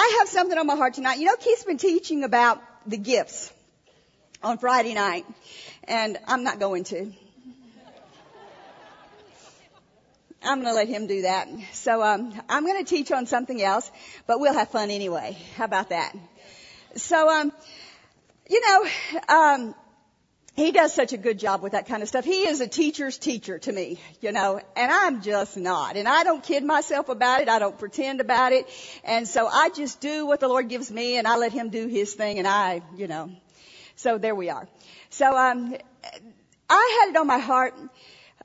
I have something on my heart tonight. You know, Keith's been teaching about the gifts on Friday night, and I'm not going to. I'm going to let him do that. So um, I'm going to teach on something else, but we'll have fun anyway. How about that? So, um, you know, um, he does such a good job with that kind of stuff. He is a teacher's teacher to me, you know, and I'm just not. And I don't kid myself about it. I don't pretend about it. And so I just do what the Lord gives me and I let him do his thing and I, you know, so there we are. So, um, I had it on my heart.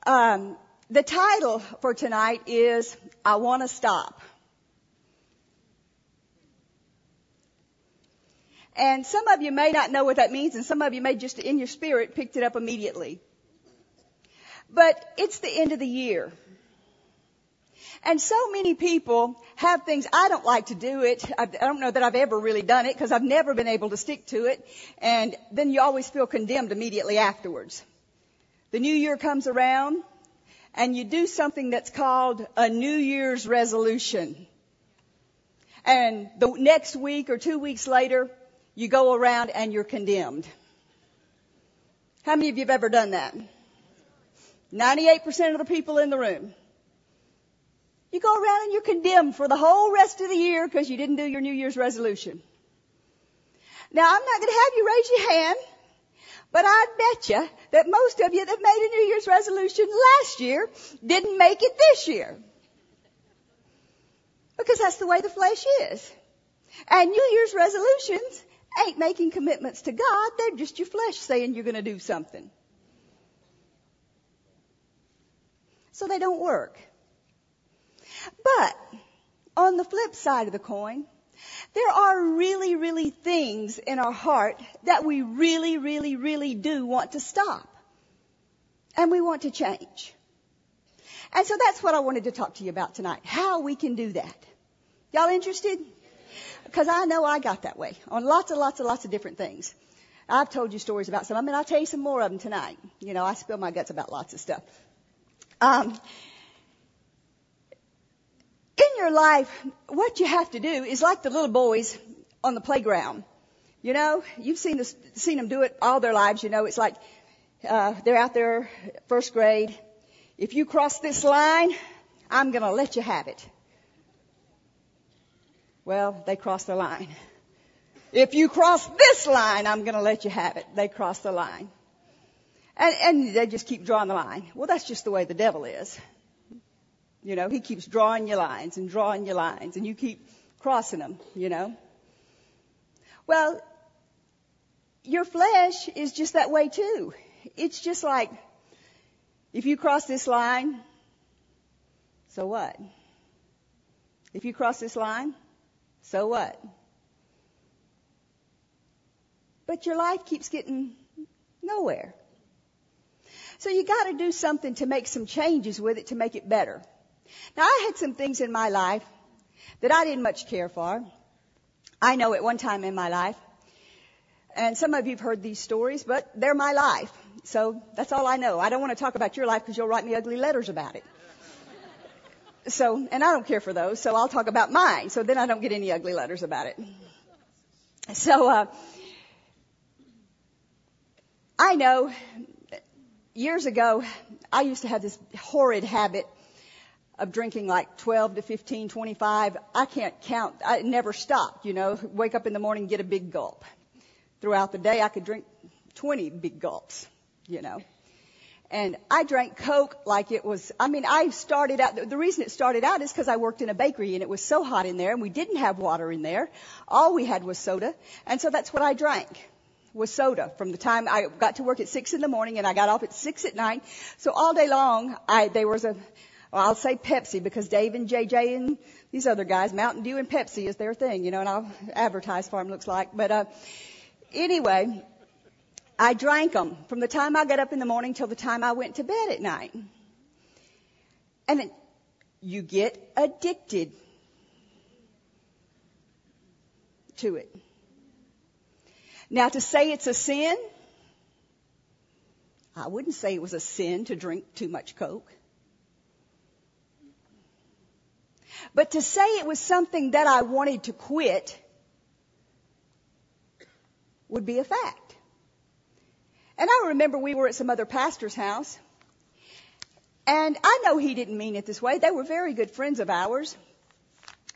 Um, the title for tonight is I Want to Stop. And some of you may not know what that means, and some of you may just in your spirit picked it up immediately. But it's the end of the year. And so many people have things, I don't like to do it. I don't know that I've ever really done it because I've never been able to stick to it. And then you always feel condemned immediately afterwards. The new year comes around and you do something that's called a New Year's resolution. And the next week or two weeks later, you go around and you're condemned. How many of you have ever done that? 98% of the people in the room. You go around and you're condemned for the whole rest of the year because you didn't do your New Year's resolution. Now I'm not going to have you raise your hand, but I bet you that most of you that made a New Year's resolution last year didn't make it this year. Because that's the way the flesh is. And New Year's resolutions ain't making commitments to God. They're just your flesh saying you're going to do something. So they don't work. But on the flip side of the coin, there are really, really things in our heart that we really, really, really do want to stop. And we want to change. And so that's what I wanted to talk to you about tonight. How we can do that. Y'all interested? Because I know I got that way on lots and lots and lots of different things. I've told you stories about some. I mean, I'll tell you some more of them tonight. You know, I spill my guts about lots of stuff. Um, in your life, what you have to do is like the little boys on the playground. You know, you've seen this, seen them do it all their lives. You know, it's like uh, they're out there, first grade. If you cross this line, I'm going to let you have it. Well, they crossed the line. If you cross this line, I'm going to let you have it. They cross the line. And, and they just keep drawing the line. Well, that's just the way the devil is. You know, he keeps drawing your lines and drawing your lines and you keep crossing them, you know. Well, your flesh is just that way too. It's just like, if you cross this line, so what? If you cross this line, so what? But your life keeps getting nowhere. So you gotta do something to make some changes with it to make it better. Now I had some things in my life that I didn't much care for. I know at one time in my life, and some of you have heard these stories, but they're my life. So that's all I know. I don't want to talk about your life because you'll write me ugly letters about it. So, and I don't care for those, so I'll talk about mine, so then I don't get any ugly letters about it. So, uh, I know years ago, I used to have this horrid habit of drinking like 12 to 15, 25. I can't count. I never stopped, you know, wake up in the morning, get a big gulp. Throughout the day, I could drink 20 big gulps, you know. And I drank Coke like it was, I mean, I started out, the reason it started out is because I worked in a bakery and it was so hot in there and we didn't have water in there. All we had was soda. And so that's what I drank was soda from the time I got to work at six in the morning and I got off at six at night. So all day long, I, there was a, well, I'll say Pepsi because Dave and JJ and these other guys, Mountain Dew and Pepsi is their thing, you know, and I'll advertise for them looks like. But, uh, anyway, I drank them from the time I got up in the morning till the time I went to bed at night. And then you get addicted to it. Now to say it's a sin, I wouldn't say it was a sin to drink too much Coke. But to say it was something that I wanted to quit would be a fact. And I remember we were at some other pastor's house. And I know he didn't mean it this way. They were very good friends of ours.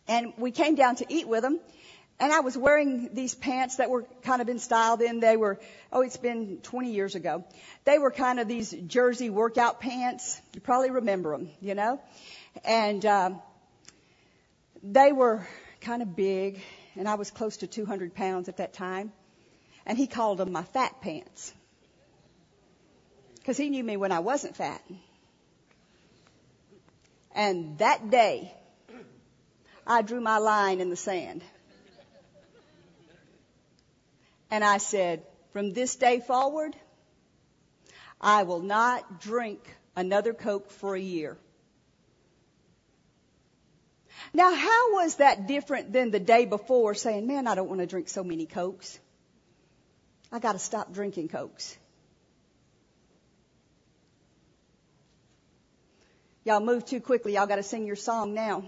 And we came down to eat with them. And I was wearing these pants that were kind of in style then. They were, oh, it's been 20 years ago. They were kind of these jersey workout pants. You probably remember them, you know? And, um, they were kind of big, and I was close to 200 pounds at that time. And he called them my fat pants. Because he knew me when I wasn't fat. And that day, I drew my line in the sand. And I said, from this day forward, I will not drink another Coke for a year. Now, how was that different than the day before saying, man, I don't want to drink so many Cokes? I got to stop drinking Cokes. Y'all move too quickly. Y'all got to sing your song now.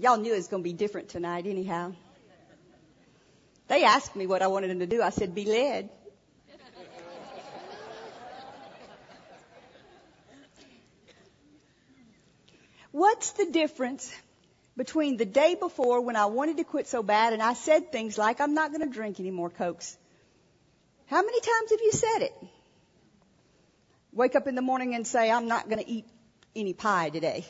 Y'all knew it was going to be different tonight anyhow. They asked me what I wanted them to do. I said, be led. What's the difference between the day before when I wanted to quit so bad and I said things like, I'm not going to drink any more Cokes? How many times have you said it? Wake up in the morning and say, I'm not going to eat any pie today.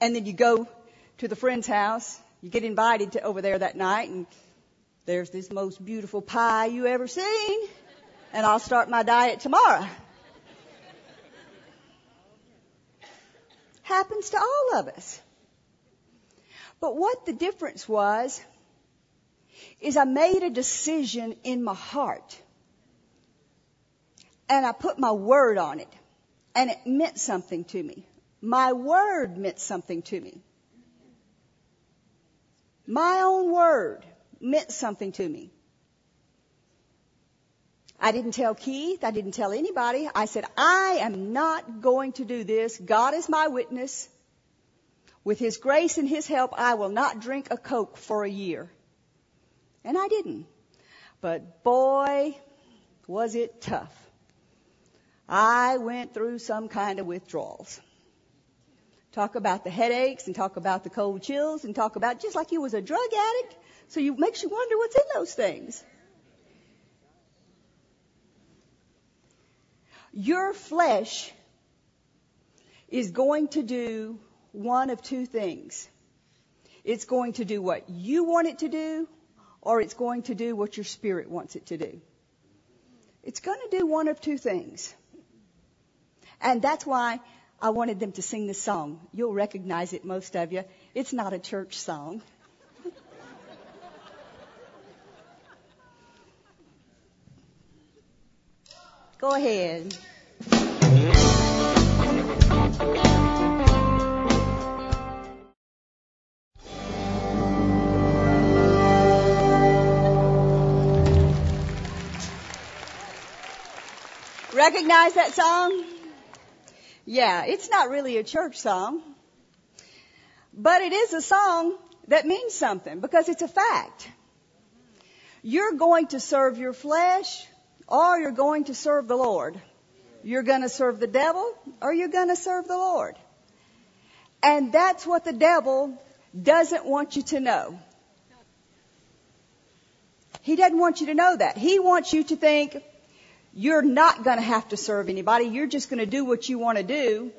And then you go to the friend's house, you get invited to over there that night and there's this most beautiful pie you ever seen and I'll start my diet tomorrow. Happens to all of us. But what the difference was, is I made a decision in my heart. And I put my word on it. And it meant something to me. My word meant something to me. My own word meant something to me. I didn't tell Keith. I didn't tell anybody. I said, I am not going to do this. God is my witness. With His grace and His help, I will not drink a Coke for a year. And I didn't. But boy, was it tough. I went through some kind of withdrawals. Talk about the headaches and talk about the cold chills and talk about just like you was a drug addict. So you makes you wonder what's in those things. Your flesh is going to do one of two things. It's going to do what you want it to do, or it's going to do what your spirit wants it to do. It's going to do one of two things. And that's why I wanted them to sing this song. You'll recognize it, most of you. It's not a church song. Go ahead. Recognize that song? Yeah, it's not really a church song, but it is a song that means something because it's a fact. You're going to serve your flesh or you're going to serve the Lord. You're going to serve the devil or you're going to serve the Lord. And that's what the devil doesn't want you to know. He doesn't want you to know that. He wants you to think you're not going to have to serve anybody. You're just going to do what you want to do.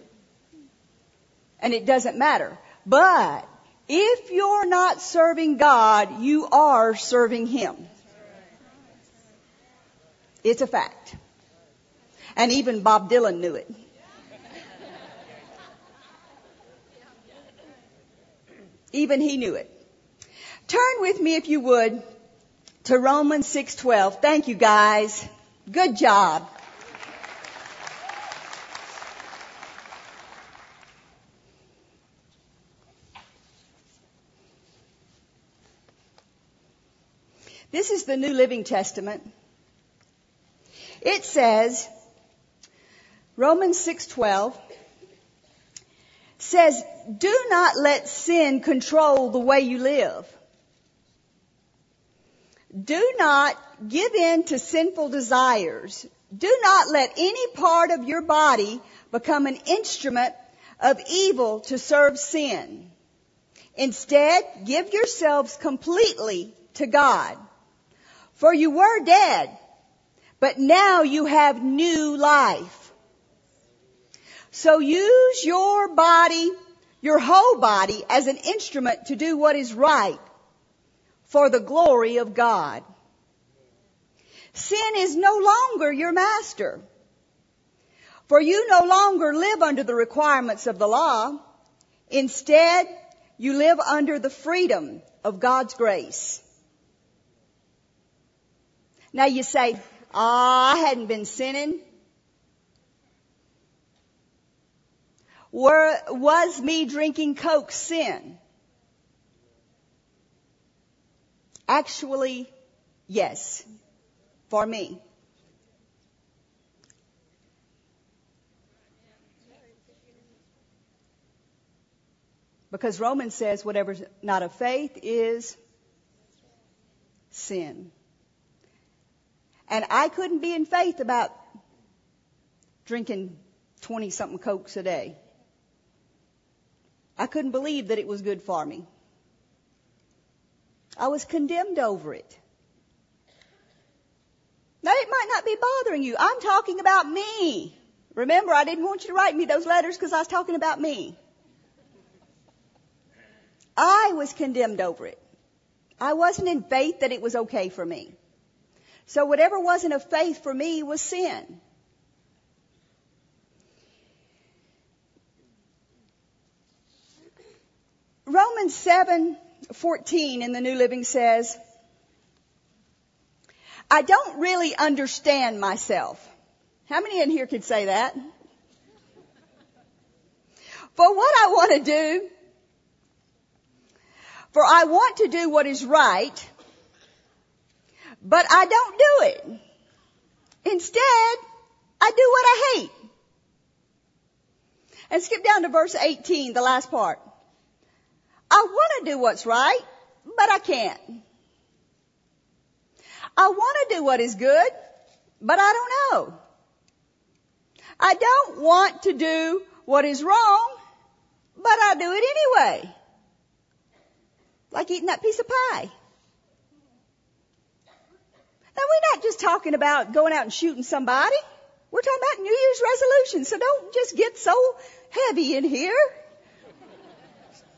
And it doesn't matter. But if you're not serving God, you are serving Him. It's a fact. And even Bob Dylan knew it. Even he knew it. Turn with me if you would to Romans 6:12. Thank you guys. Good job. This is the New Living Testament. It says, Romans 6:12 says, "Do not let sin control the way you live. Do not give in to sinful desires. Do not let any part of your body become an instrument of evil to serve sin. Instead, give yourselves completely to God. For you were dead, but now you have new life. So use your body, your whole body, as an instrument to do what is right for the glory of God. Sin is no longer your master. For you no longer live under the requirements of the law. Instead, you live under the freedom of God's grace. Now you say, ah, I hadn't been sinning. Were, was me drinking Coke sin? Actually, yes, for me. Because Romans says whatever's not of faith is sin. And I couldn't be in faith about drinking 20 something Cokes a day. I couldn't believe that it was good for me. I was condemned over it. Now it might not be bothering you. I'm talking about me. Remember, I didn't want you to write me those letters because I was talking about me. I was condemned over it. I wasn't in faith that it was okay for me. So whatever wasn't of faith for me was sin. Romans 7:14 in the New Living says, I don't really understand myself. How many in here could say that? For what I want to do, for I want to do what is right, but I don't do it. Instead, I do what I hate. And skip down to verse 18, the last part. I want to do what's right, but I can't. I want to do what is good, but I don't know. I don't want to do what is wrong, but I do it anyway. Like eating that piece of pie. Now we're not just talking about going out and shooting somebody. We're talking about New Year's resolutions. So don't just get so heavy in here.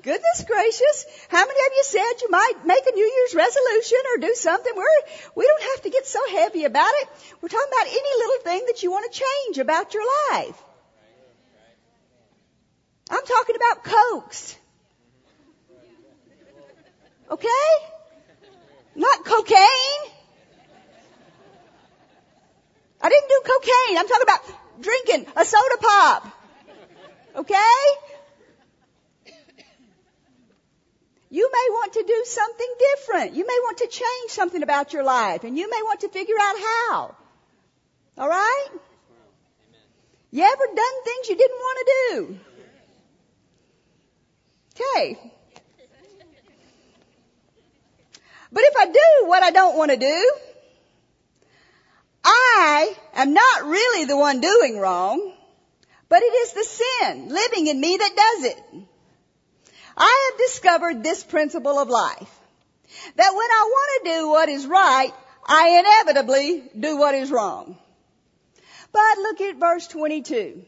Goodness gracious. How many of you said you might make a New Year's resolution or do something? We're, we don't have to get so heavy about it. We're talking about any little thing that you want to change about your life. I'm talking about cokes. Okay? Not cocaine. I didn't do cocaine. I'm talking about drinking a soda pop. Okay? You may want to do something different. You may want to change something about your life and you may want to figure out how. Alright? You ever done things you didn't want to do? Okay. But if I do what I don't want to do, I am not really the one doing wrong, but it is the sin living in me that does it. I have discovered this principle of life. That when I want to do what is right, I inevitably do what is wrong. But look at verse 22.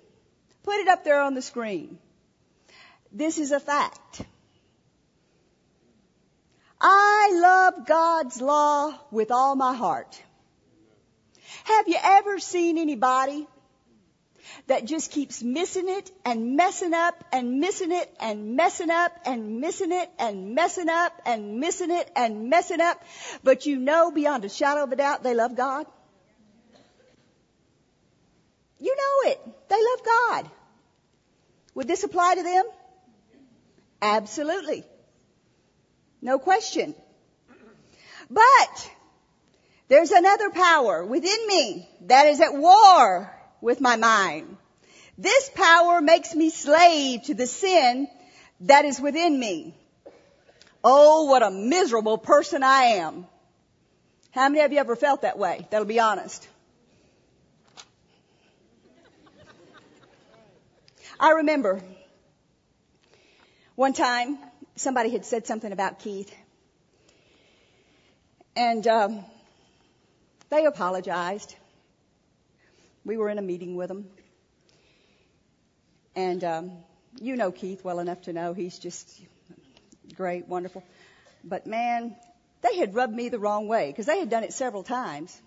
Put it up there on the screen. This is a fact. I love God's law with all my heart. Have you ever seen anybody that just keeps missing it and messing up and missing it and messing up and missing it and messing up and missing it and messing up, but you know beyond a shadow of a doubt they love God? You know it. They love God. Would this apply to them? Absolutely. No question. But there's another power within me that is at war with my mind. This power makes me slave to the sin that is within me. Oh, what a miserable person I am. How many of you ever felt that way? That'll be honest. I remember one time somebody had said something about Keith, and um, they apologized. We were in a meeting with him. and um, you know Keith well enough to know he's just great, wonderful. But man, they had rubbed me the wrong way because they had done it several times,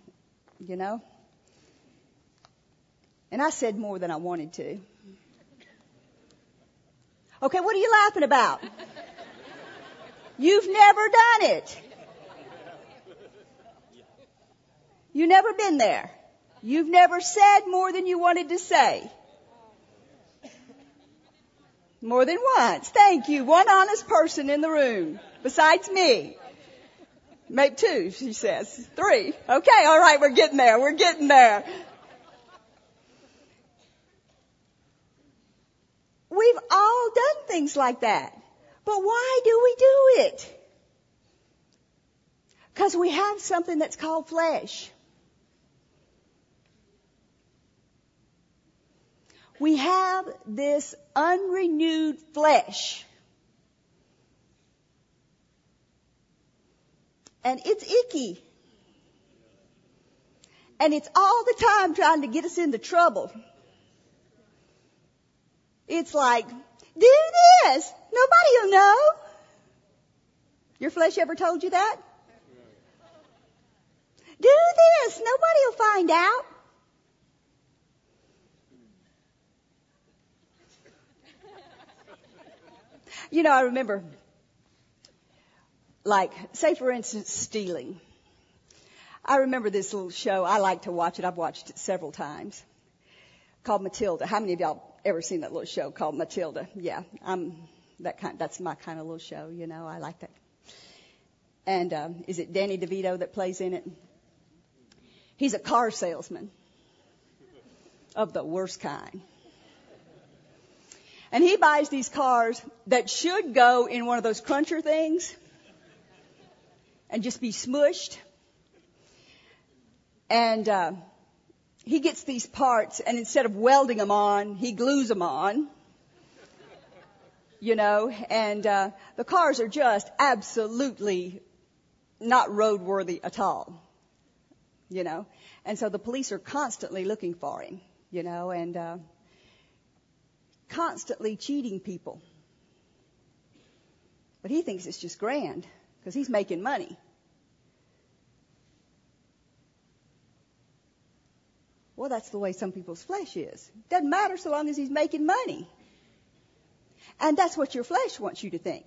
you know. And I said more than I wanted to. Okay, what are you laughing about? You've never done it. You've never been there. You've never said more than you wanted to say. More than once. Thank you. One honest person in the room besides me. Maybe two, she says. Three. Okay, all right, we're getting there. We're getting there. We've all done things like that. But why do we do it? Because we have something that's called flesh. We have this unrenewed flesh. And it's icky. And it's all the time trying to get us into trouble. It's like, do this. Nobody will know. Your flesh ever told you that? Do this. Nobody will find out. You know, I remember, like, say for instance, stealing. I remember this little show. I like to watch it. I've watched it several times. Called Matilda. How many of y'all ever seen that little show called Matilda? Yeah, I'm that kind. That's my kind of little show. You know, I like that. And um, is it Danny DeVito that plays in it? He's a car salesman of the worst kind. And he buys these cars that should go in one of those cruncher things and just be smushed. And uh, he gets these parts, and instead of welding them on, he glues them on. You know, and uh, the cars are just absolutely not roadworthy at all. You know, and so the police are constantly looking for him. You know, and uh, constantly cheating people. But he thinks it's just grand because he's making money. Well, that's the way some people's flesh is. Doesn't matter so long as he's making money. And that's what your flesh wants you to think.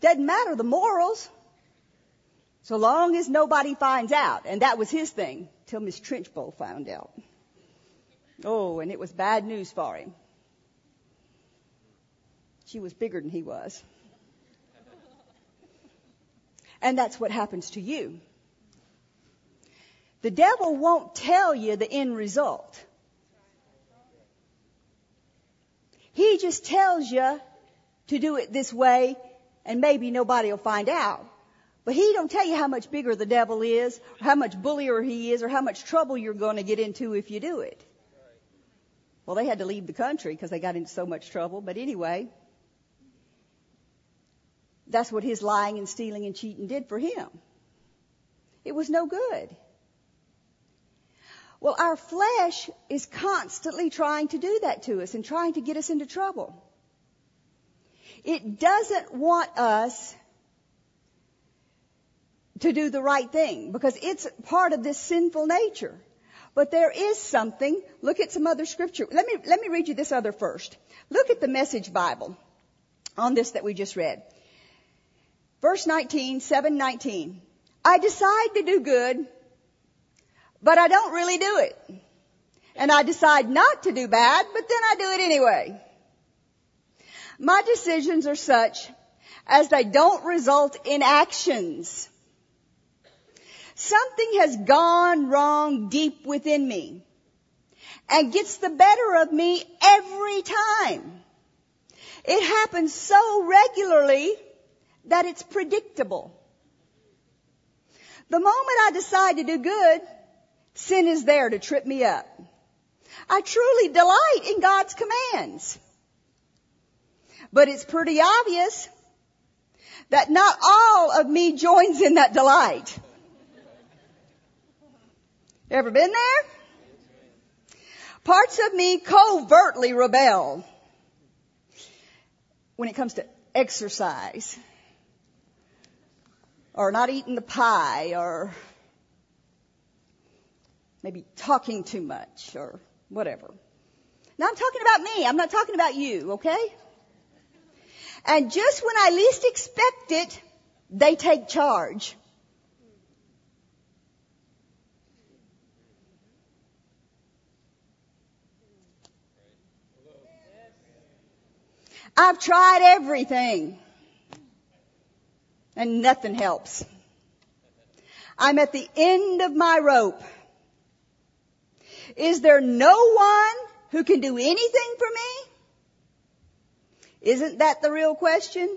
Doesn't matter the morals. So long as nobody finds out. And that was his thing till Miss Trunchbull found out. Oh, and it was bad news for him. She was bigger than he was. And that's what happens to you. The devil won't tell you the end result. He just tells you to do it this way and maybe nobody will find out. But he don't tell you how much bigger the devil is, or how much bullier he is, or how much trouble you're going to get into if you do it. Well, they had to leave the country because they got into so much trouble. But anyway, that's what his lying and stealing and cheating did for him. It was no good. Well, our flesh is constantly trying to do that to us and trying to get us into trouble. It doesn't want us to do the right thing because it's part of this sinful nature. But there is something. Look at some other scripture. Let me, let me read you this other first. Look at the message Bible on this that we just read. Verse 19, 719. I decide to do good but I don't really do it. And I decide not to do bad, but then I do it anyway. My decisions are such as they don't result in actions. Something has gone wrong deep within me. and gets the better of me every time. It happens so regularly that it's predictable. The moment I decide to do good, sin is there to trip me up. I truly delight in God's commands. But it's pretty obvious that not all of me joins in that delight. Ever been there? Parts of me covertly rebel when it comes to exercise or not eating the pie or maybe talking too much or whatever. Now I'm talking about me. I'm not talking about you, okay? And just when I least expect it, they take charge. I've tried everything and nothing helps. I'm at the end of my rope. Is there no one who can do anything for me? Isn't that the real question?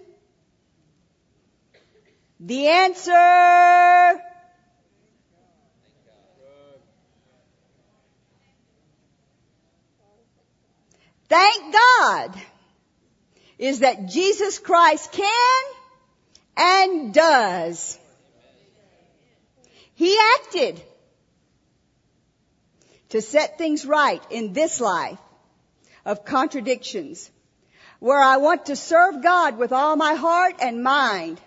The answer Thank God is that Jesus Christ can and does. He acted to set things right in this life of contradictions where I want to serve God with all my heart and mind,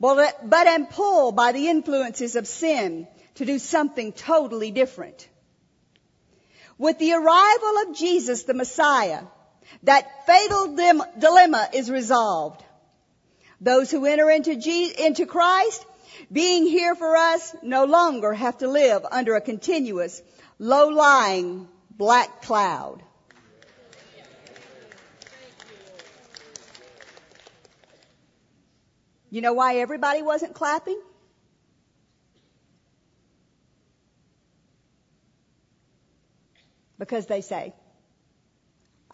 but, am pulled by the influences of sin to do something totally different. With the arrival of Jesus the Messiah, that fatal dilemma is resolved. Those who enter into, into Christ, being here for us, no longer have to live under a continuous, low-lying black cloud. You know why everybody wasn't clapping? Because they say,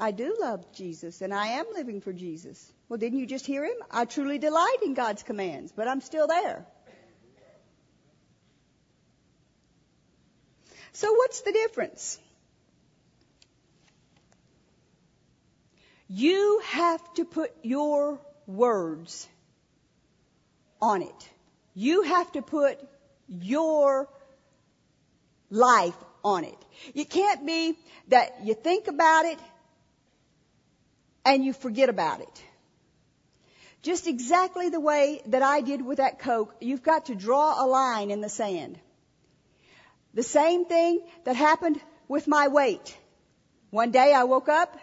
I do love Jesus and I am living for Jesus. Well, didn't you just hear him? I truly delight in God's commands, but I'm still there. So what's the difference? You have to put your words on it. You have to put your life on it. It can't be that you think about it and you forget about it. Just exactly the way that I did with that Coke, you've got to draw a line in the sand. The same thing that happened with my weight. One day I woke up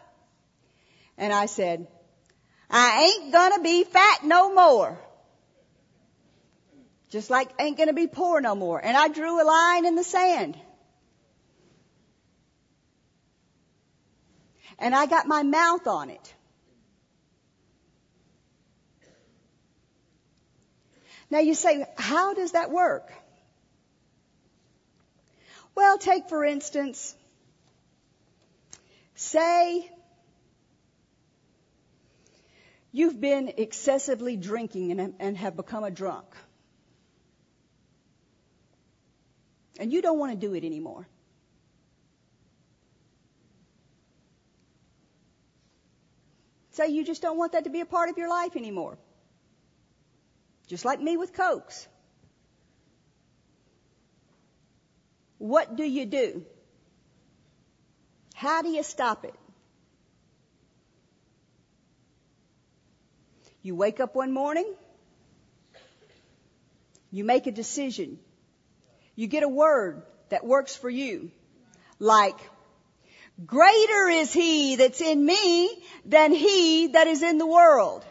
and I said, I ain't gonna be fat no more. Just like ain't gonna be poor no more. And I drew a line in the sand. And I got my mouth on it. Now you say, how does that work? Well, take for instance, say you've been excessively drinking and, and have become a drunk. And you don't want to do it anymore. Say you just don't want that to be a part of your life anymore. Just like me with Cokes. What do you do? How do you stop it? You wake up one morning, you make a decision, you get a word that works for you, like, greater is he that's in me than he that is in the world.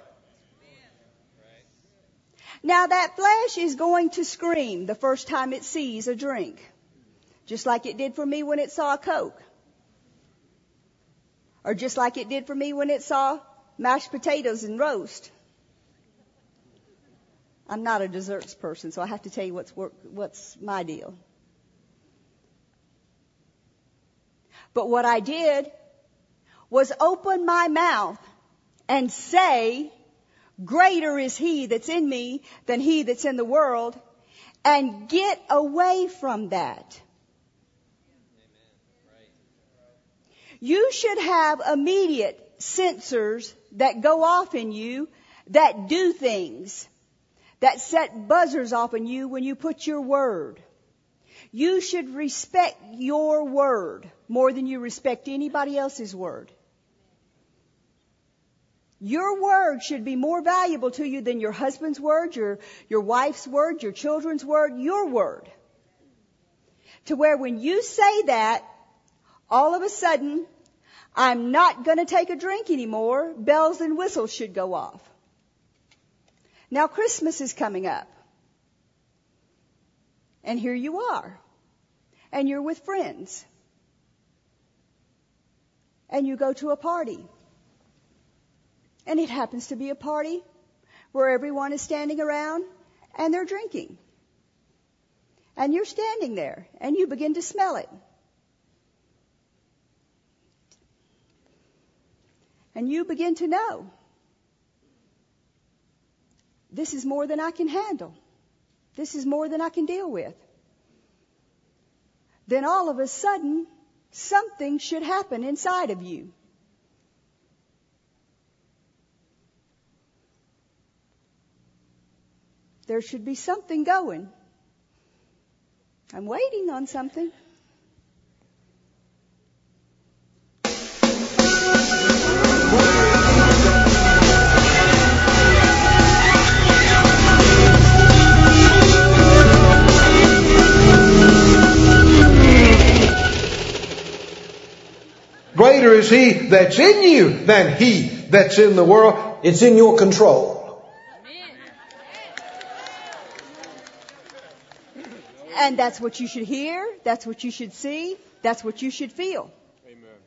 Now that flesh is going to scream the first time it sees a drink. Just like it did for me when it saw a Coke. Or just like it did for me when it saw mashed potatoes and roast. I'm not a desserts person, so I have to tell you what's, what's my deal. But what I did was open my mouth and say, greater is he that's in me than he that's in the world and get away from that. You should have immediate sensors that go off in you that do things, that set buzzers off in you when you put your word. You should respect your word more than you respect anybody else's word. Your word should be more valuable to you than your husband's word, your, your wife's word, your children's word, your word. To where when you say that, all of a sudden, I'm not going to take a drink anymore, bells and whistles should go off. Now Christmas is coming up. And here you are. And you're with friends. And you go to a party. And it happens to be a party where everyone is standing around and they're drinking. And you're standing there and you begin to smell it. And you begin to know this is more than I can handle. This is more than I can deal with. Then all of a sudden, something should happen inside of you. There should be something going. I'm waiting on something. Greater is he that's in you than he that's in the world. It's in your control. And that's what you should hear. That's what you should see. That's what you should feel. Amen.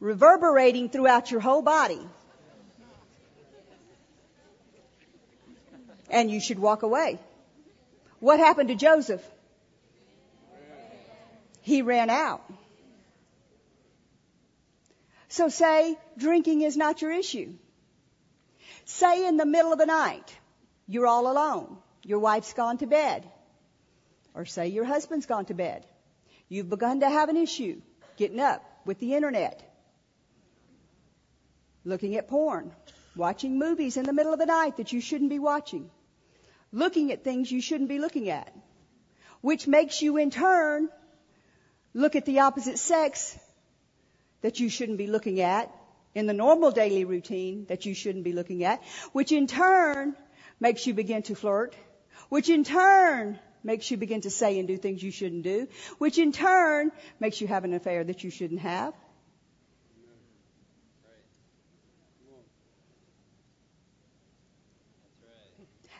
Reverberating throughout your whole body. And you should walk away. What happened to Joseph? He ran out. So say drinking is not your issue. Say in the middle of the night, you're all alone. Your wife's gone to bed. Or say your husband's gone to bed. You've begun to have an issue getting up with the internet, looking at porn, watching movies in the middle of the night that you shouldn't be watching, looking at things you shouldn't be looking at, which makes you in turn look at the opposite sex that you shouldn't be looking at in the normal daily routine that you shouldn't be looking at, which in turn makes you begin to flirt, which in turn makes you begin to say and do things you shouldn't do, which in turn makes you have an affair that you shouldn't have.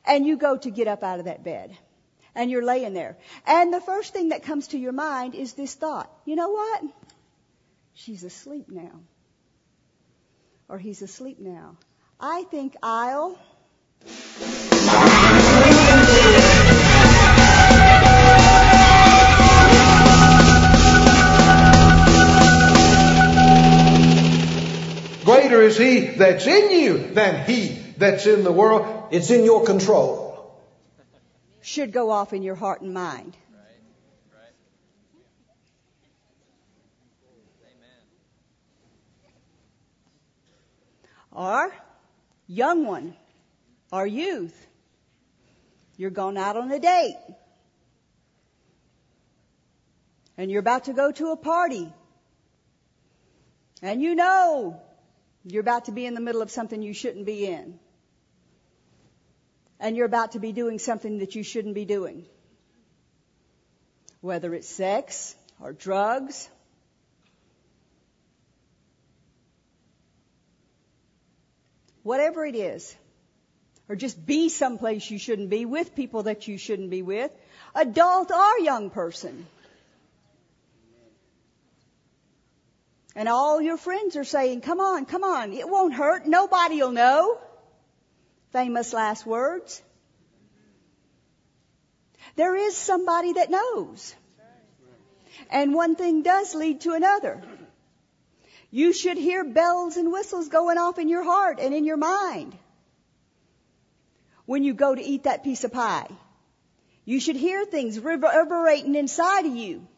And you go to get up out of that bed. And you're laying there. And the first thing that comes to your mind is this thought. You know what? She's asleep now. Or he's asleep now. I think I'll Greater is he that's in you than he that's in the world. It's in your control. Should go off in your heart and mind. Or young one, or youth. You're going out on a date. And you're about to go to a party. And you know you're about to be in the middle of something you shouldn't be in. And you're about to be doing something that you shouldn't be doing. Whether it's sex or drugs. Whatever it is. Or just be someplace you shouldn't be with people that you shouldn't be with. Adult or young person. And all your friends are saying, come on, come on, it won't hurt, nobody'll know. Famous last words. There is somebody that knows. And one thing does lead to another. You should hear bells and whistles going off in your heart and in your mind when you go to eat that piece of pie. You should hear things reverberating inside of you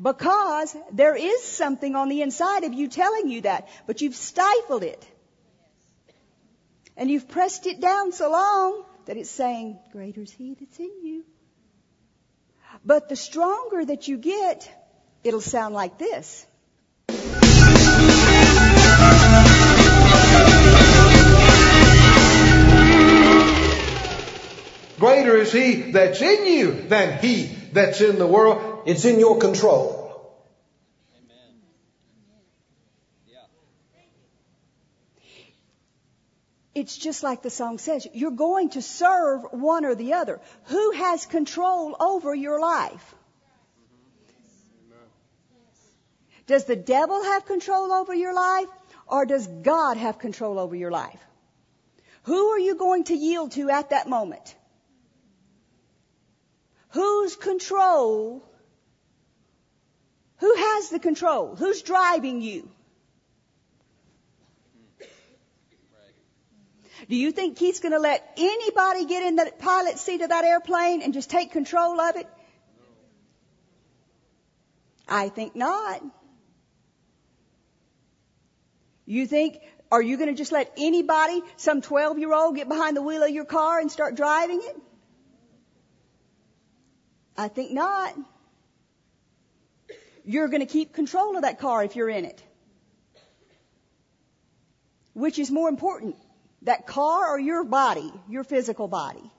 because there is something on the inside of you telling you that, but you've stifled it. And you've pressed it down so long that it's saying, greater is he that's in you. But the stronger that you get, it'll sound like this. Greater is he that's in you than he that's in the world. It's in your control. It's just like the song says, you're going to serve one or the other. Who has control over your life? Does the devil have control over your life or does God have control over your life? Who are you going to yield to at that moment? Whose control? Who has the control? Who's driving you? Do you think Keith's going to let anybody get in the pilot seat of that airplane and just take control of it? I think not. You think, are you going to just let anybody, some 12 year old, get behind the wheel of your car and start driving it? I think not. You're going to keep control of that car if you're in it. Which is more important? That car or your body, your physical body?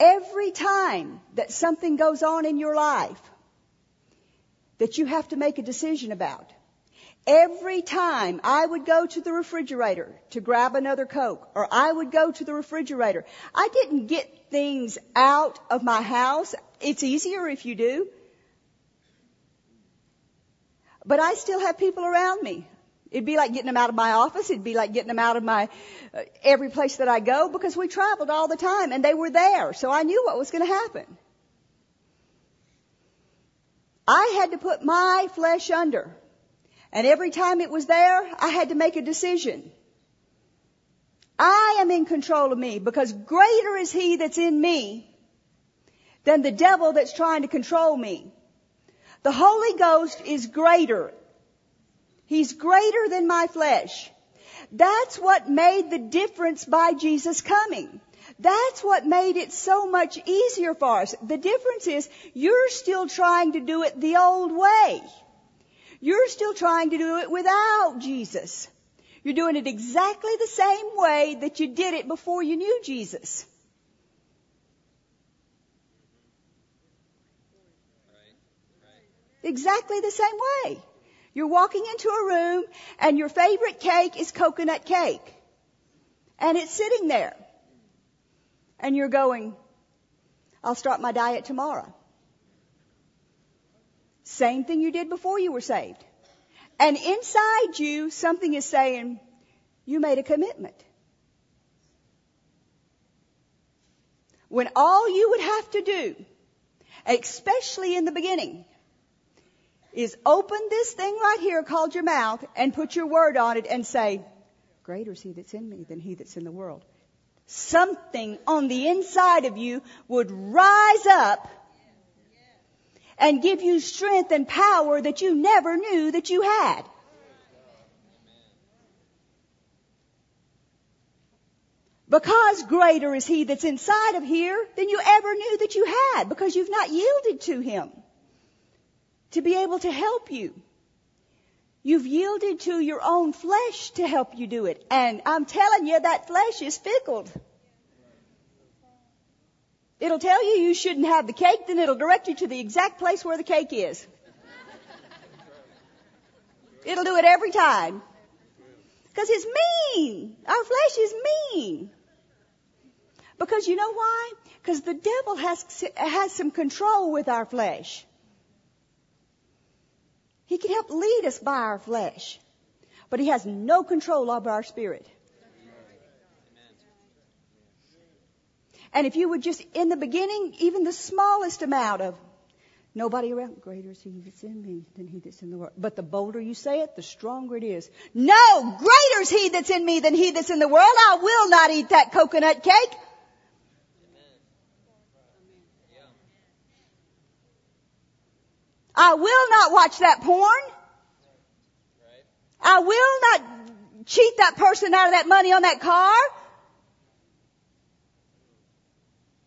Every time that something goes on in your life that you have to make a decision about, every time I would go to the refrigerator to grab another Coke, or I would go to the refrigerator, I didn't get things out of my house. It's easier if you do. But I still have people around me. It'd be like getting them out of my office. It'd be like getting them out of my uh, every place that I go because we traveled all the time and they were there. So I knew what was going to happen. I had to put my flesh under. And every time it was there, I had to make a decision. I am in control of me because greater is he that's in me than the devil that's trying to control me. The Holy Ghost is greater. He's greater than my flesh. That's what made the difference by Jesus coming. That's what made it so much easier for us. The difference is you're still trying to do it the old way. You're still trying to do it without Jesus. You're doing it exactly the same way that you did it before you knew Jesus. Exactly the same way. You're walking into a room and your favorite cake is coconut cake. And it's sitting there. And you're going, I'll start my diet tomorrow. Same thing you did before you were saved. And inside you, something is saying, you made a commitment. When all you would have to do, especially in the beginning, is open this thing right here called your mouth and put your word on it and say, greater is he that's in me than he that's in the world. Something on the inside of you would rise up and give you strength and power that you never knew that you had. Because greater is he that's inside of here than you ever knew that you had because you've not yielded to him to be able to help you. You've yielded to your own flesh to help you do it. And I'm telling you, that flesh is fickle. It'll tell you you shouldn't have the cake, then it'll direct you to the exact place where the cake is. It'll do it every time. Because it's mean. Our flesh is mean. Because you know why? Because the devil has, has some control with our flesh. He can help lead us by our flesh, but he has no control over our spirit. And if you would just, in the beginning, even the smallest amount of nobody around, greater is he that's in me than he that's in the world. But the bolder you say it, the stronger it is. No, greater is he that's in me than he that's in the world. I will not eat that coconut cake. I will not watch that porn. I will not cheat that person out of that money on that car.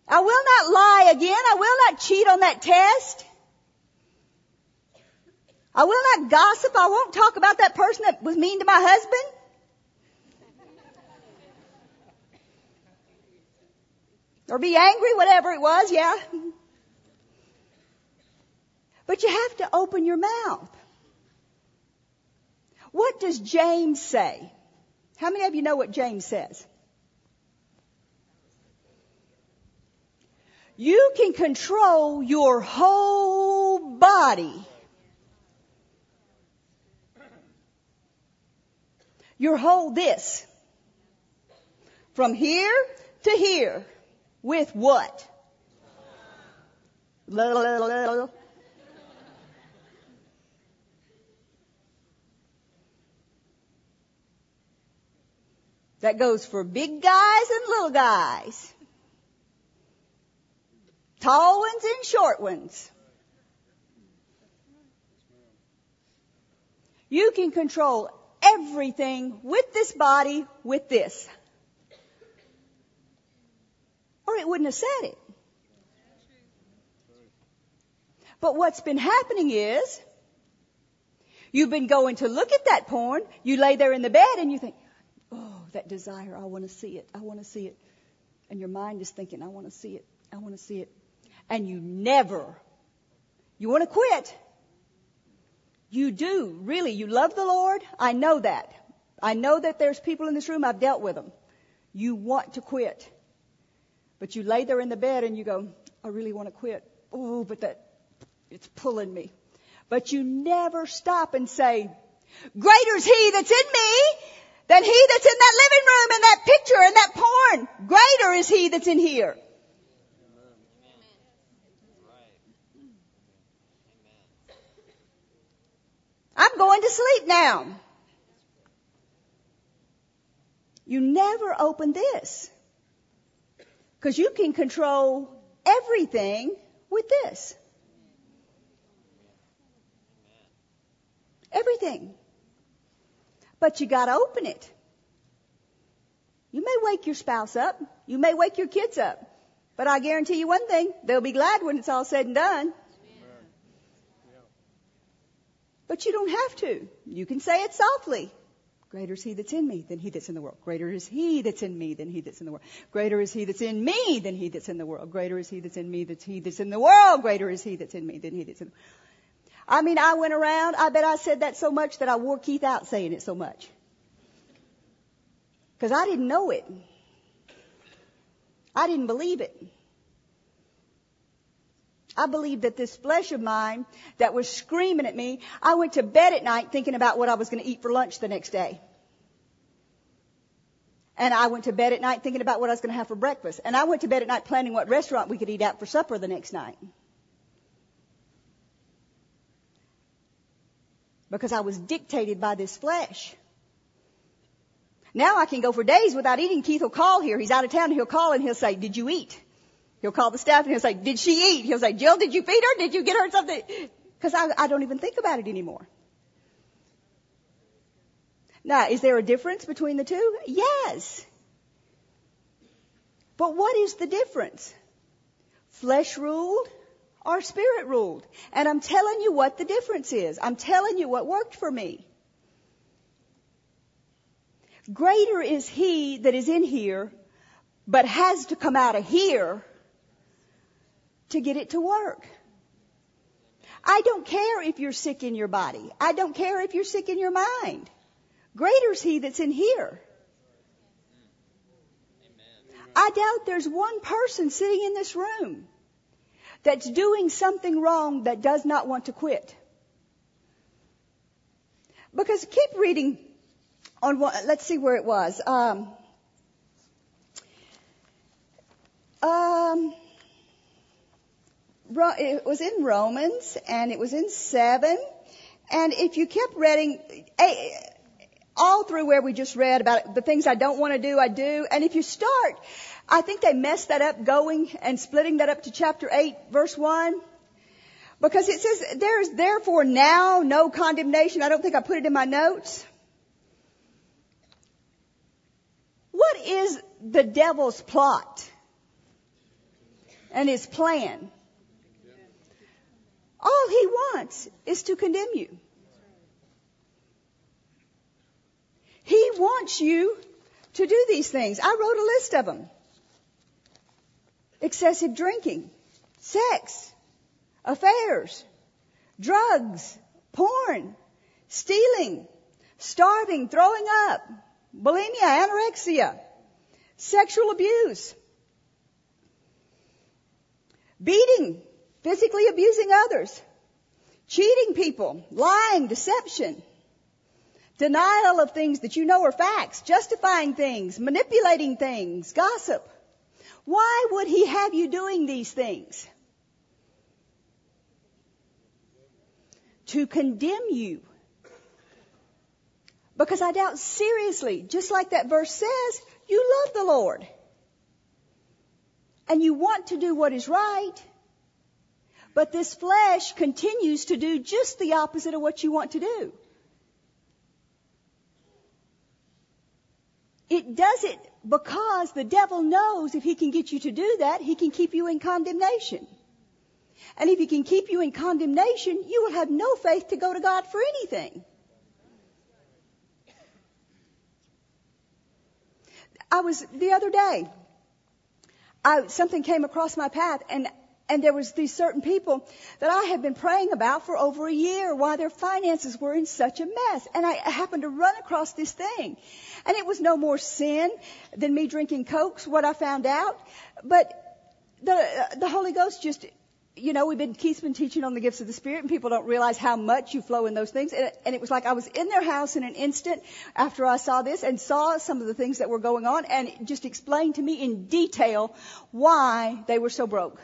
I will not lie again. I will not cheat on that test. I will not gossip. I won't talk about that person that was mean to my husband. Or be angry, whatever it was, yeah. But you have to open your mouth. What does James say? How many of you know what James says? You can control your whole body. Your whole this. From here to here. With what? That goes for big guys and little guys. Tall ones and short ones. You can control everything with this body with this. Or it wouldn't have said it. But what's been happening is, you've been going to look at that porn, you lay there in the bed and you think, oh, that desire, I want to see it, I want to see it. And your mind is thinking, I want to see it, I want to see it and you never, you want to quit. You do, really. You love the Lord. I know that. I know that there's people in this room, I've dealt with them. You want to quit. But you lay there in the bed and you go, I really want to quit. Oh, but that, it's pulling me. But you never stop and say, greater is he that's in me than he that's in that living room and that picture and that porn. Greater is he that's in here. I'm going to sleep now. You never open this. Because you can control everything with this. Everything. But you gotta open it. You may wake your spouse up. You may wake your kids up. But I guarantee you one thing, they'll be glad when it's all said and done. But you don't have to. You can say it softly. Greater is he that's in me than he that's in the world. Greater is he that's in me than he that's in the world. Greater is he that's in me than he that's in the world. Greater is he that's in me than he that's in the world. Greater is he that's in me than he that's in the world. I mean, I went around, I bet I said that so much that I wore Keith out saying it so much. Cause I didn't know it. I didn't believe it. I believe that this flesh of mine that was screaming at me, I went to bed at night thinking about what I was going to eat for lunch the next day. And I went to bed at night thinking about what I was going to have for breakfast. And I went to bed at night planning what restaurant we could eat at for supper the next night. Because I was dictated by this flesh. Now I can go for days without eating. Keith will call here. He's out of town. He'll call and he'll say, did you eat? He'll call the staff and he'll say, did she eat? He'll say, Jill, did you feed her? Did you get her something? Because I, I don't even think about it anymore. Now, is there a difference between the two? Yes. But what is the difference? Flesh ruled or spirit ruled? And I'm telling you what the difference is. I'm telling you what worked for me. Greater is he that is in here, but has to come out of here to get it to work. I don't care if you're sick in your body. I don't care if you're sick in your mind. Greater is He that's in here. I doubt there's one person sitting in this room that's doing something wrong that does not want to quit. Because keep reading on what, let's see where it was. Um, Um, it was in Romans and it was in 7. And if you kept reading, all through where we just read about the things I don't want to do, I do. And if you start, I think they messed that up going and splitting that up to chapter 8 verse 1. Because it says, there is therefore now no condemnation. I don't think I put it in my notes. What is the devil's plot and his plan? All he wants is to condemn you. He wants you to do these things. I wrote a list of them. Excessive drinking, sex, affairs, drugs, porn, stealing, starving, throwing up, bulimia, anorexia, sexual abuse, beating, physically abusing others, cheating people, lying, deception, denial of things that you know are facts, justifying things, manipulating things, gossip. Why would he have you doing these things? To condemn you. Because I doubt seriously, just like that verse says, you love the Lord. And you want to do what is right. But this flesh continues to do just the opposite of what you want to do. It does it because the devil knows if he can get you to do that, he can keep you in condemnation. And if he can keep you in condemnation, you will have no faith to go to God for anything. I was the other day, I, something came across my path and and there was these certain people that I had been praying about for over a year why their finances were in such a mess. And I happened to run across this thing. And it was no more sin than me drinking cokes, what I found out. But the, the Holy Ghost just, you know, we've been, Keith's been teaching on the gifts of the Spirit and people don't realize how much you flow in those things. And, and it was like I was in their house in an instant after I saw this and saw some of the things that were going on and just explained to me in detail why they were so broke.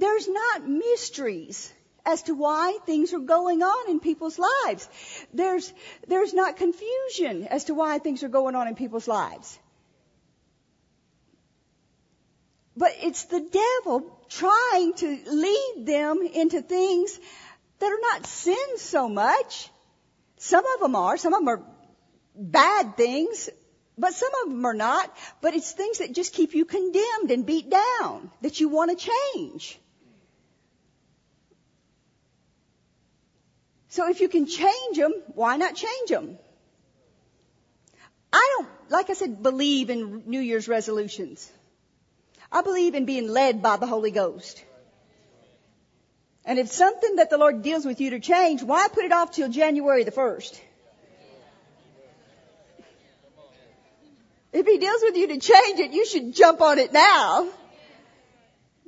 There's not mysteries as to why things are going on in people's lives. There's, there's not confusion as to why things are going on in people's lives. But it's the devil trying to lead them into things that are not sins so much. Some of them are. Some of them are bad things. But some of them are not. But it's things that just keep you condemned and beat down that you want to change. So if you can change them, why not change them? I don't, like I said, believe in New Year's resolutions. I believe in being led by the Holy Ghost. And if something that the Lord deals with you to change, why put it off till January the 1st? If He deals with you to change it, you should jump on it now.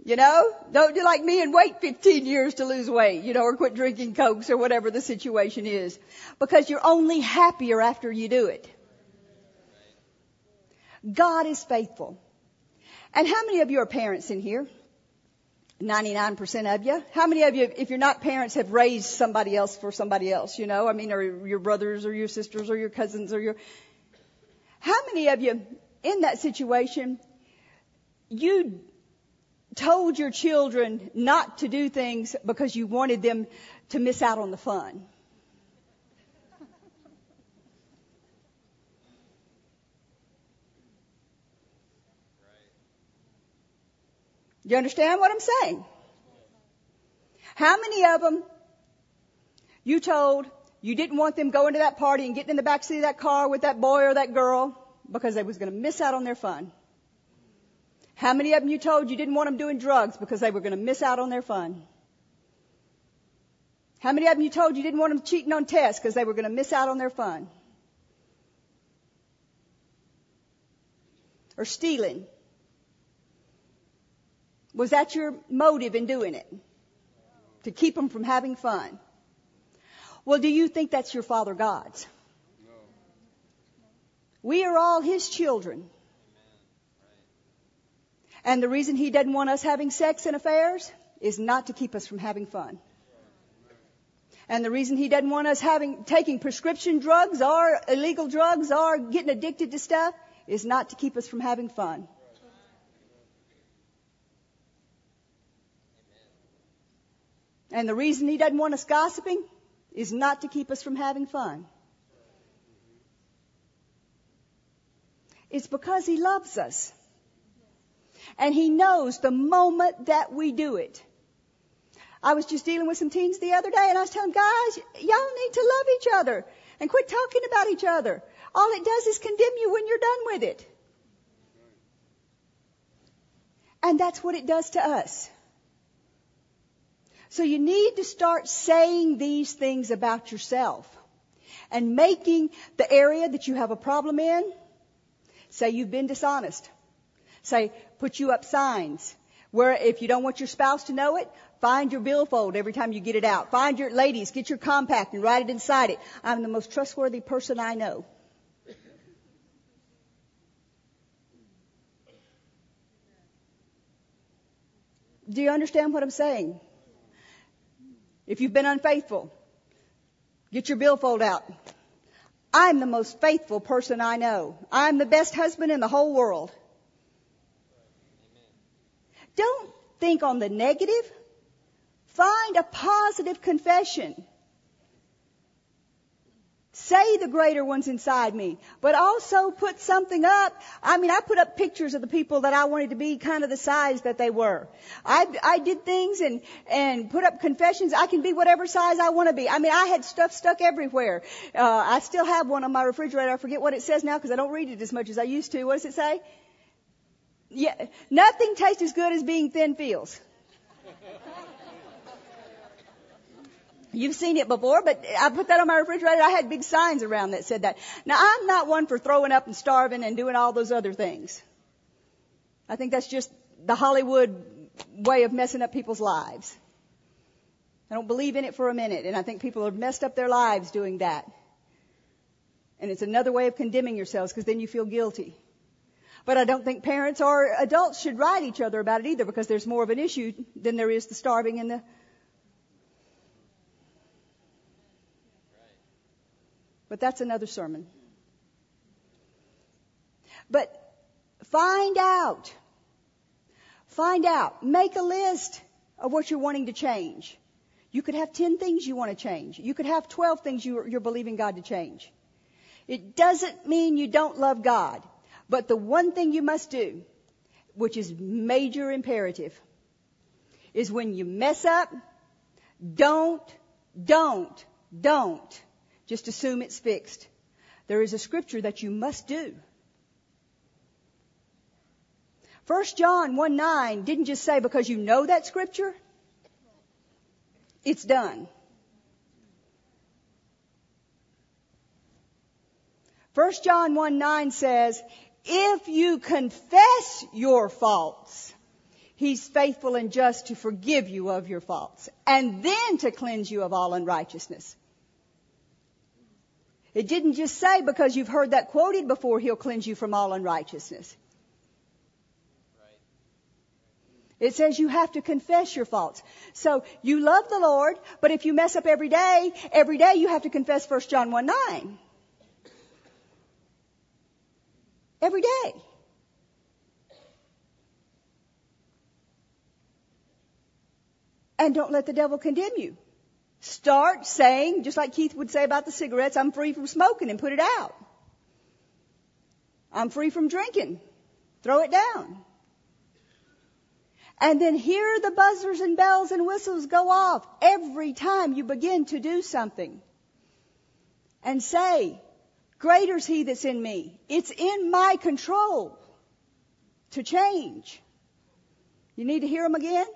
You know, don't do like me and wait 15 years to lose weight, you know, or quit drinking cokes or whatever the situation is. Because you're only happier after you do it. God is faithful. And how many of you are parents in here? 99% of you. How many of you, if you're not parents, have raised somebody else for somebody else, you know? I mean, or your brothers or your sisters or your cousins or your, how many of you in that situation, you told your children not to do things because you wanted them to miss out on the fun. Do you understand what I'm saying? How many of them you told you didn't want them going to that party and getting in the back seat of that car with that boy or that girl because they was going to miss out on their fun? How many of them you told you didn't want them doing drugs because they were going to miss out on their fun? How many of them you told you didn't want them cheating on tests because they were going to miss out on their fun? Or stealing? Was that your motive in doing it? To keep them from having fun? Well, do you think that's your Father God's? No. We are all His children. And the reason he doesn't want us having sex and affairs is not to keep us from having fun. And the reason he doesn't want us having, taking prescription drugs or illegal drugs or getting addicted to stuff is not to keep us from having fun. And the reason he doesn't want us gossiping is not to keep us from having fun. It's because he loves us. And he knows the moment that we do it. I was just dealing with some teens the other day and I was telling guys, y'all need to love each other and quit talking about each other. All it does is condemn you when you're done with it. And that's what it does to us. So you need to start saying these things about yourself and making the area that you have a problem in, say you've been dishonest. Say, put you up signs where if you don't want your spouse to know it, find your billfold every time you get it out. Find your, ladies, get your compact and write it inside it. I'm the most trustworthy person I know. Do you understand what I'm saying? If you've been unfaithful, get your billfold out. I'm the most faithful person I know. I'm the best husband in the whole world. Don't think on the negative. Find a positive confession. Say the greater ones inside me, but also put something up. I mean, I put up pictures of the people that I wanted to be kind of the size that they were. I, I did things and, and put up confessions. I can be whatever size I want to be. I mean, I had stuff stuck everywhere. Uh, I still have one on my refrigerator. I forget what it says now because I don't read it as much as I used to. What does it say? Yeah, nothing tastes as good as being thin feels. You've seen it before, but I put that on my refrigerator. I had big signs around that said that. Now I'm not one for throwing up and starving and doing all those other things. I think that's just the Hollywood way of messing up people's lives. I don't believe in it for a minute, and I think people have messed up their lives doing that. And it's another way of condemning yourselves because then you feel guilty. But I don't think parents or adults should write each other about it either because there's more of an issue than there is the starving and the But that's another sermon. But find out. Find out. Make a list of what you're wanting to change. You could have 10 things you want to change. You could have 12 things you're, you're believing God to change. It doesn't mean you don't love God. But the one thing you must do, which is major imperative, is when you mess up, don't, don't, don't just assume it's fixed. There is a scripture that you must do. 1 John 1 9 didn't just say because you know that scripture, it's done. 1 John 1 9 says, if you confess your faults, He's faithful and just to forgive you of your faults and then to cleanse you of all unrighteousness. It didn't just say because you've heard that quoted before, He'll cleanse you from all unrighteousness. It says you have to confess your faults. So you love the Lord, but if you mess up every day, every day you have to confess 1 John 1 9. Every day. And don't let the devil condemn you. Start saying, just like Keith would say about the cigarettes, I'm free from smoking and put it out. I'm free from drinking. Throw it down. And then hear the buzzers and bells and whistles go off every time you begin to do something. And say, greater's he that's in me. It's in my control to change. You need to hear them again?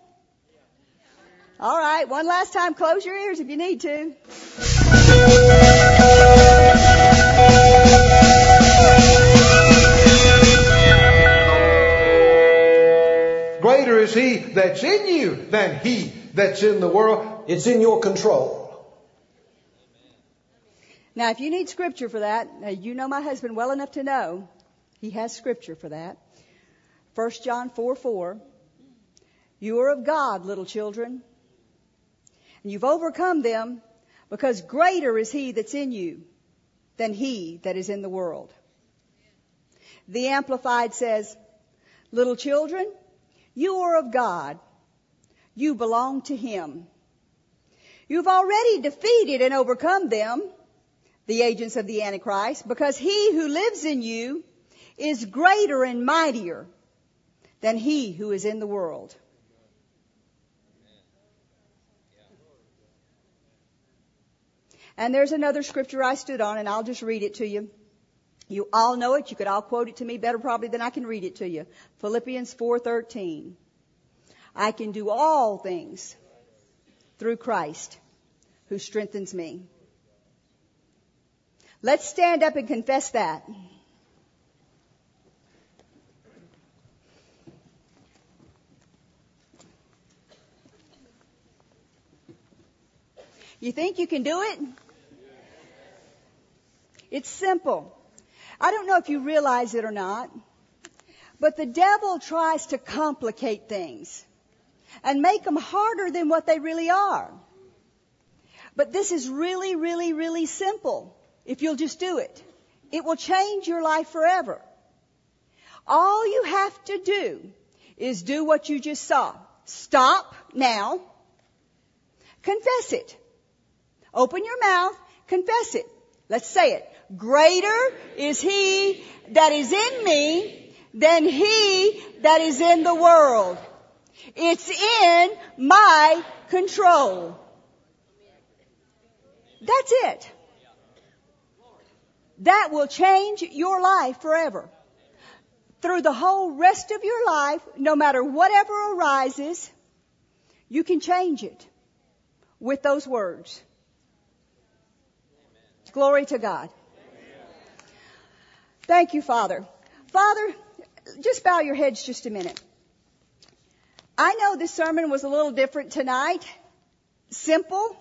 All right, one last time, close your ears if you need to. Greater is he that's in you than he that's in the world. It's in your control. Now, if you need scripture for that, you know my husband well enough to know he has scripture for that. 1 John 4 4. You are of God, little children. And you've overcome them because greater is he that's in you than he that is in the world. The Amplified says, Little children, you are of God. You belong to him. You've already defeated and overcome them, the agents of the Antichrist, because he who lives in you is greater and mightier than he who is in the world. And there's another scripture I stood on, and I'll just read it to you. You all know it. You could all quote it to me better probably than I can read it to you. Philippians 4:13. I can do all things through Christ who strengthens me. Let's stand up and confess that. You think you can do it? It's simple. I don't know if you realize it or not, but the devil tries to complicate things and make them harder than what they really are. But this is really, really, really simple if you'll just do it. It will change your life forever. All you have to do is do what you just saw. Stop now. Confess it. Open your mouth. Confess it. Let's say it. Greater is he that is in me than he that is in the world. It's in my control. That's it. That will change your life forever. Through the whole rest of your life, no matter whatever arises, you can change it with those words. Glory to God. Thank you, Father. Father, just bow your heads just a minute. I know this sermon was a little different tonight. Simple.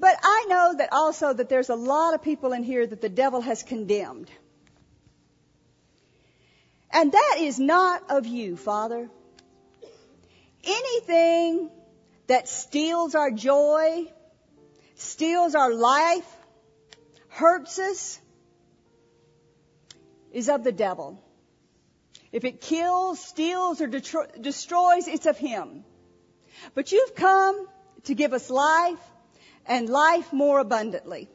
But I know that also that there's a lot of people in here that the devil has condemned. And that is not of you, Father. Anything that steals our joy, steals our life, hurts us, is of the devil. If it kills, steals, or destroys, it's of him. But you've come to give us life and life more abundantly.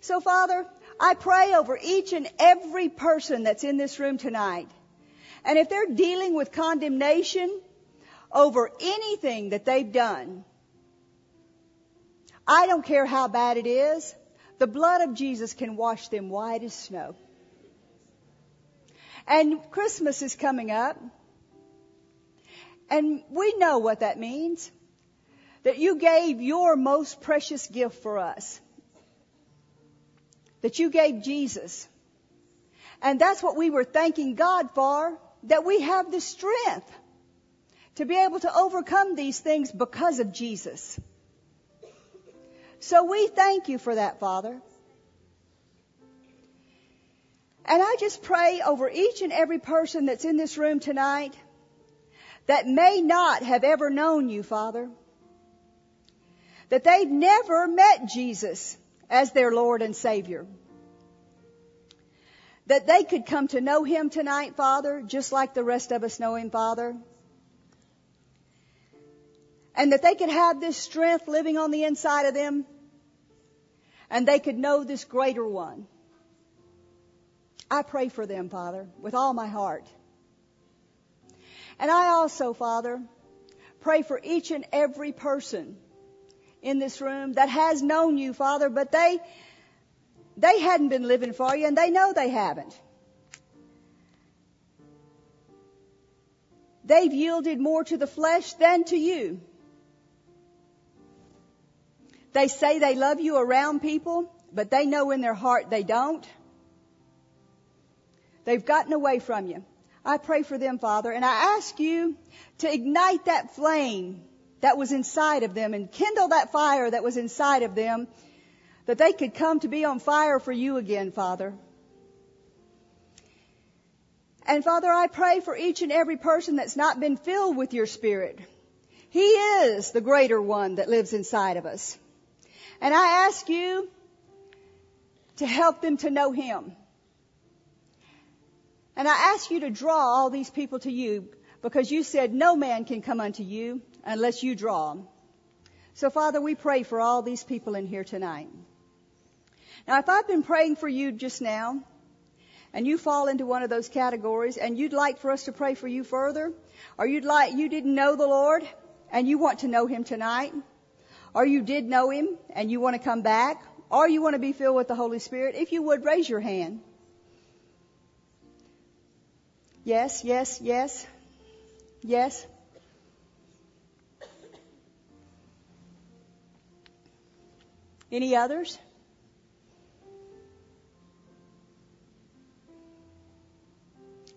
So Father, I pray over each and every person that's in this room tonight. And if they're dealing with condemnation over anything that they've done, I don't care how bad it is, the blood of Jesus can wash them white as snow. And Christmas is coming up. And we know what that means. That you gave your most precious gift for us. That you gave Jesus. And that's what we were thanking God for, that we have the strength to be able to overcome these things because of Jesus. So we thank you for that, Father. And I just pray over each and every person that's in this room tonight that may not have ever known you, Father. That they've never met Jesus as their Lord and Savior. That they could come to know Him tonight, Father, just like the rest of us know Him, Father. And that they could have this strength living on the inside of them. And they could know this greater one. I pray for them, Father, with all my heart. And I also, Father, pray for each and every person in this room that has known you, Father, but they, they hadn't been living for you and they know they haven't. They've yielded more to the flesh than to you. They say they love you around people, but they know in their heart they don't. They've gotten away from you. I pray for them, Father, and I ask you to ignite that flame that was inside of them and kindle that fire that was inside of them that they could come to be on fire for you again, Father. And Father, I pray for each and every person that's not been filled with your Spirit. He is the greater one that lives inside of us. And I ask you to help them to know Him. And I ask you to draw all these people to you because you said no man can come unto you unless you draw them. So Father, we pray for all these people in here tonight. Now if I've been praying for you just now, and you fall into one of those categories and you'd like for us to pray for you further, or you'd like, you didn't know the Lord and you want to know Him tonight, or you did know Him and you want to come back, or you want to be filled with the Holy Spirit, if you would raise your hand. Yes, yes, yes, yes. Any others?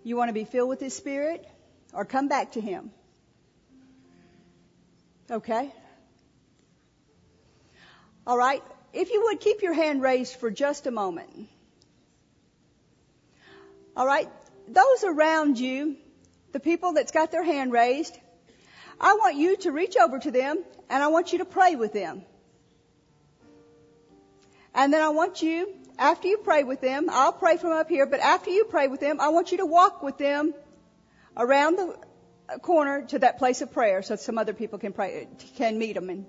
You want to be filled with His Spirit or come back to Him? Okay? All right. If you would keep your hand raised for just a moment. All right. Those around you, the people that's got their hand raised, I want you to reach over to them and I want you to pray with them. And then I want you after you pray with them, I'll pray from up here, but after you pray with them, I want you to walk with them around the corner to that place of prayer so some other people can pray, can meet them and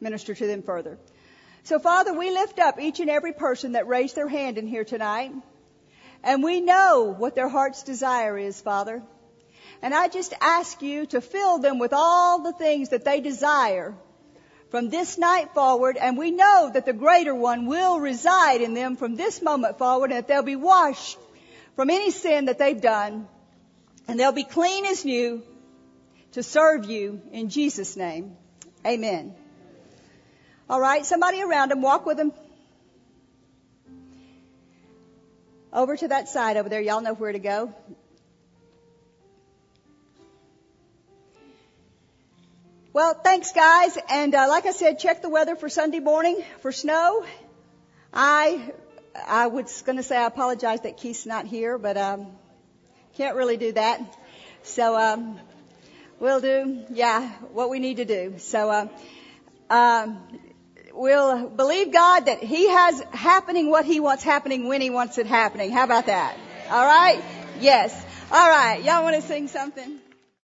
minister to them further. So Father, we lift up each and every person that raised their hand in here tonight. And we know what their heart's desire is, Father. And I just ask you to fill them with all the things that they desire from this night forward, and we know that the greater one will reside in them from this moment forward, and that they'll be washed from any sin that they've done, and they'll be clean as new to serve you in Jesus' name. Amen. All right, somebody around them, walk with them. Over to that side over there. Y'all know where to go. Well, thanks guys. And uh, like I said, check the weather for Sunday morning for snow. I I was going to say I apologize that Keith's not here, but um, can't really do that. So um, we'll do yeah what we need to do. So uh, um, we'll believe God that He has happening what He wants happening when He wants it happening. How about that? All right? Yes. All right. Y'all want to sing something?